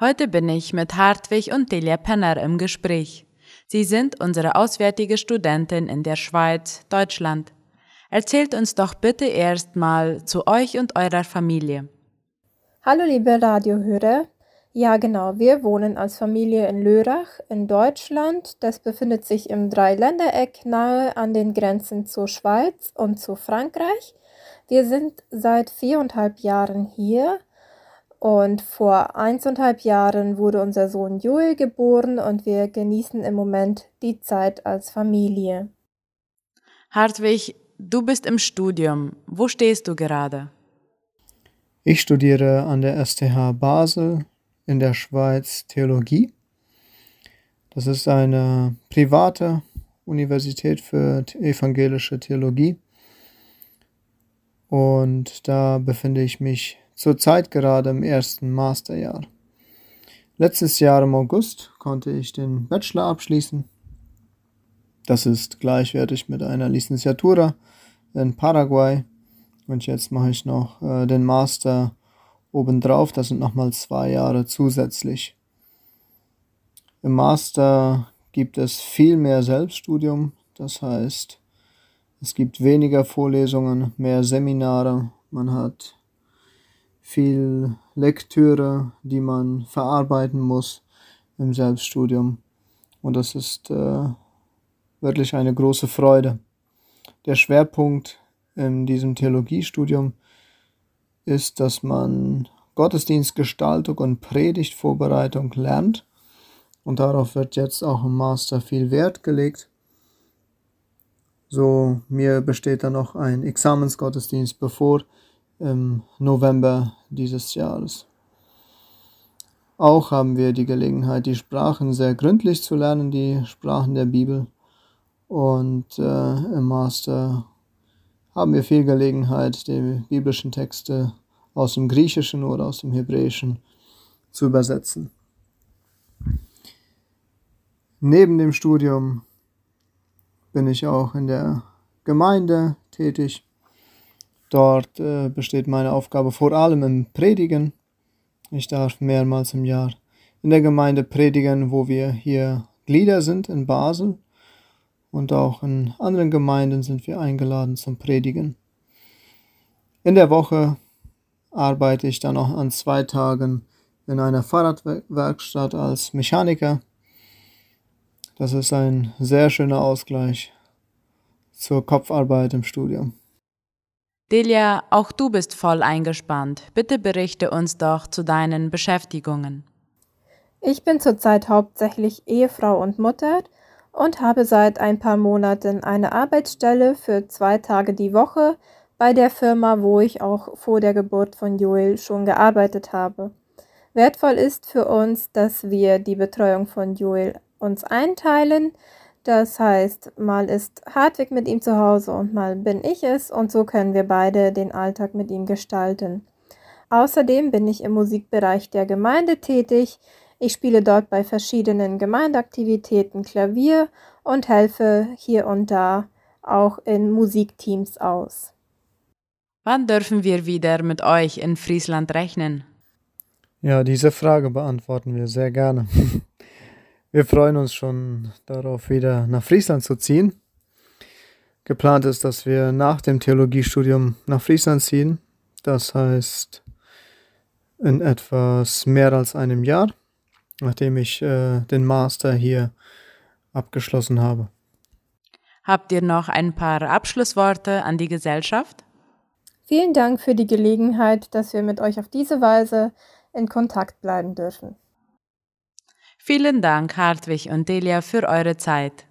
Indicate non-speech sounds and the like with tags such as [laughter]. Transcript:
Heute bin ich mit Hartwig und Delia Penner im Gespräch. Sie sind unsere auswärtige Studentin in der Schweiz, Deutschland. Erzählt uns doch bitte erstmal zu euch und eurer Familie. Hallo liebe Radiohörer. Ja genau, wir wohnen als Familie in Lörrach in Deutschland. Das befindet sich im Dreiländereck nahe an den Grenzen zur Schweiz und zu Frankreich. Wir sind seit viereinhalb Jahren hier und vor eineinhalb Jahren wurde unser Sohn Joel geboren und wir genießen im Moment die Zeit als Familie. Hartwig, du bist im Studium. Wo stehst du gerade? Ich studiere an der STH Basel in der Schweiz Theologie. Das ist eine private Universität für evangelische Theologie. Und da befinde ich mich zurzeit gerade im ersten Masterjahr. Letztes Jahr im August konnte ich den Bachelor abschließen. Das ist gleichwertig mit einer Licenciatura in Paraguay. Und jetzt mache ich noch äh, den Master obendrauf. Das sind nochmal zwei Jahre zusätzlich. Im Master gibt es viel mehr Selbststudium. Das heißt, es gibt weniger Vorlesungen, mehr Seminare. Man hat viel Lektüre, die man verarbeiten muss im Selbststudium. Und das ist äh, wirklich eine große Freude. Der Schwerpunkt in diesem Theologiestudium ist, dass man Gottesdienstgestaltung und Predigtvorbereitung lernt. Und darauf wird jetzt auch im Master viel Wert gelegt. So, mir besteht da noch ein Examensgottesdienst bevor im November dieses Jahres. Auch haben wir die Gelegenheit, die Sprachen sehr gründlich zu lernen, die Sprachen der Bibel. Und äh, im Master haben wir viel Gelegenheit, die biblischen Texte aus dem Griechischen oder aus dem Hebräischen zu übersetzen. Neben dem Studium bin ich auch in der Gemeinde tätig Dort äh, besteht meine Aufgabe vor allem im Predigen. Ich darf mehrmals im Jahr in der Gemeinde predigen, wo wir hier Glieder sind in Basel. Und auch in anderen Gemeinden sind wir eingeladen zum Predigen. In der Woche arbeite ich dann auch an zwei Tagen in einer Fahrradwerkstatt als Mechaniker. Das ist ein sehr schöner Ausgleich zur Kopfarbeit im Studium. Delia, auch du bist voll eingespannt. Bitte berichte uns doch zu deinen Beschäftigungen. Ich bin zurzeit hauptsächlich Ehefrau und Mutter und habe seit ein paar Monaten eine Arbeitsstelle für zwei Tage die Woche bei der Firma, wo ich auch vor der Geburt von Joel schon gearbeitet habe. Wertvoll ist für uns, dass wir die Betreuung von Joel uns einteilen, das heißt, mal ist Hartwig mit ihm zu Hause und mal bin ich es und so können wir beide den Alltag mit ihm gestalten. Außerdem bin ich im Musikbereich der Gemeinde tätig. Ich spiele dort bei verschiedenen Gemeindeaktivitäten Klavier und helfe hier und da auch in Musikteams aus. Wann dürfen wir wieder mit euch in Friesland rechnen? Ja, diese Frage beantworten wir sehr gerne. [laughs] Wir freuen uns schon darauf, wieder nach Friesland zu ziehen. Geplant ist, dass wir nach dem Theologiestudium nach Friesland ziehen. Das heißt, in etwas mehr als einem Jahr, nachdem ich äh, den Master hier abgeschlossen habe. Habt ihr noch ein paar Abschlussworte an die Gesellschaft? Vielen Dank für die Gelegenheit, dass wir mit euch auf diese Weise in Kontakt bleiben dürfen. Vielen Dank, Hartwig und Delia, für eure Zeit.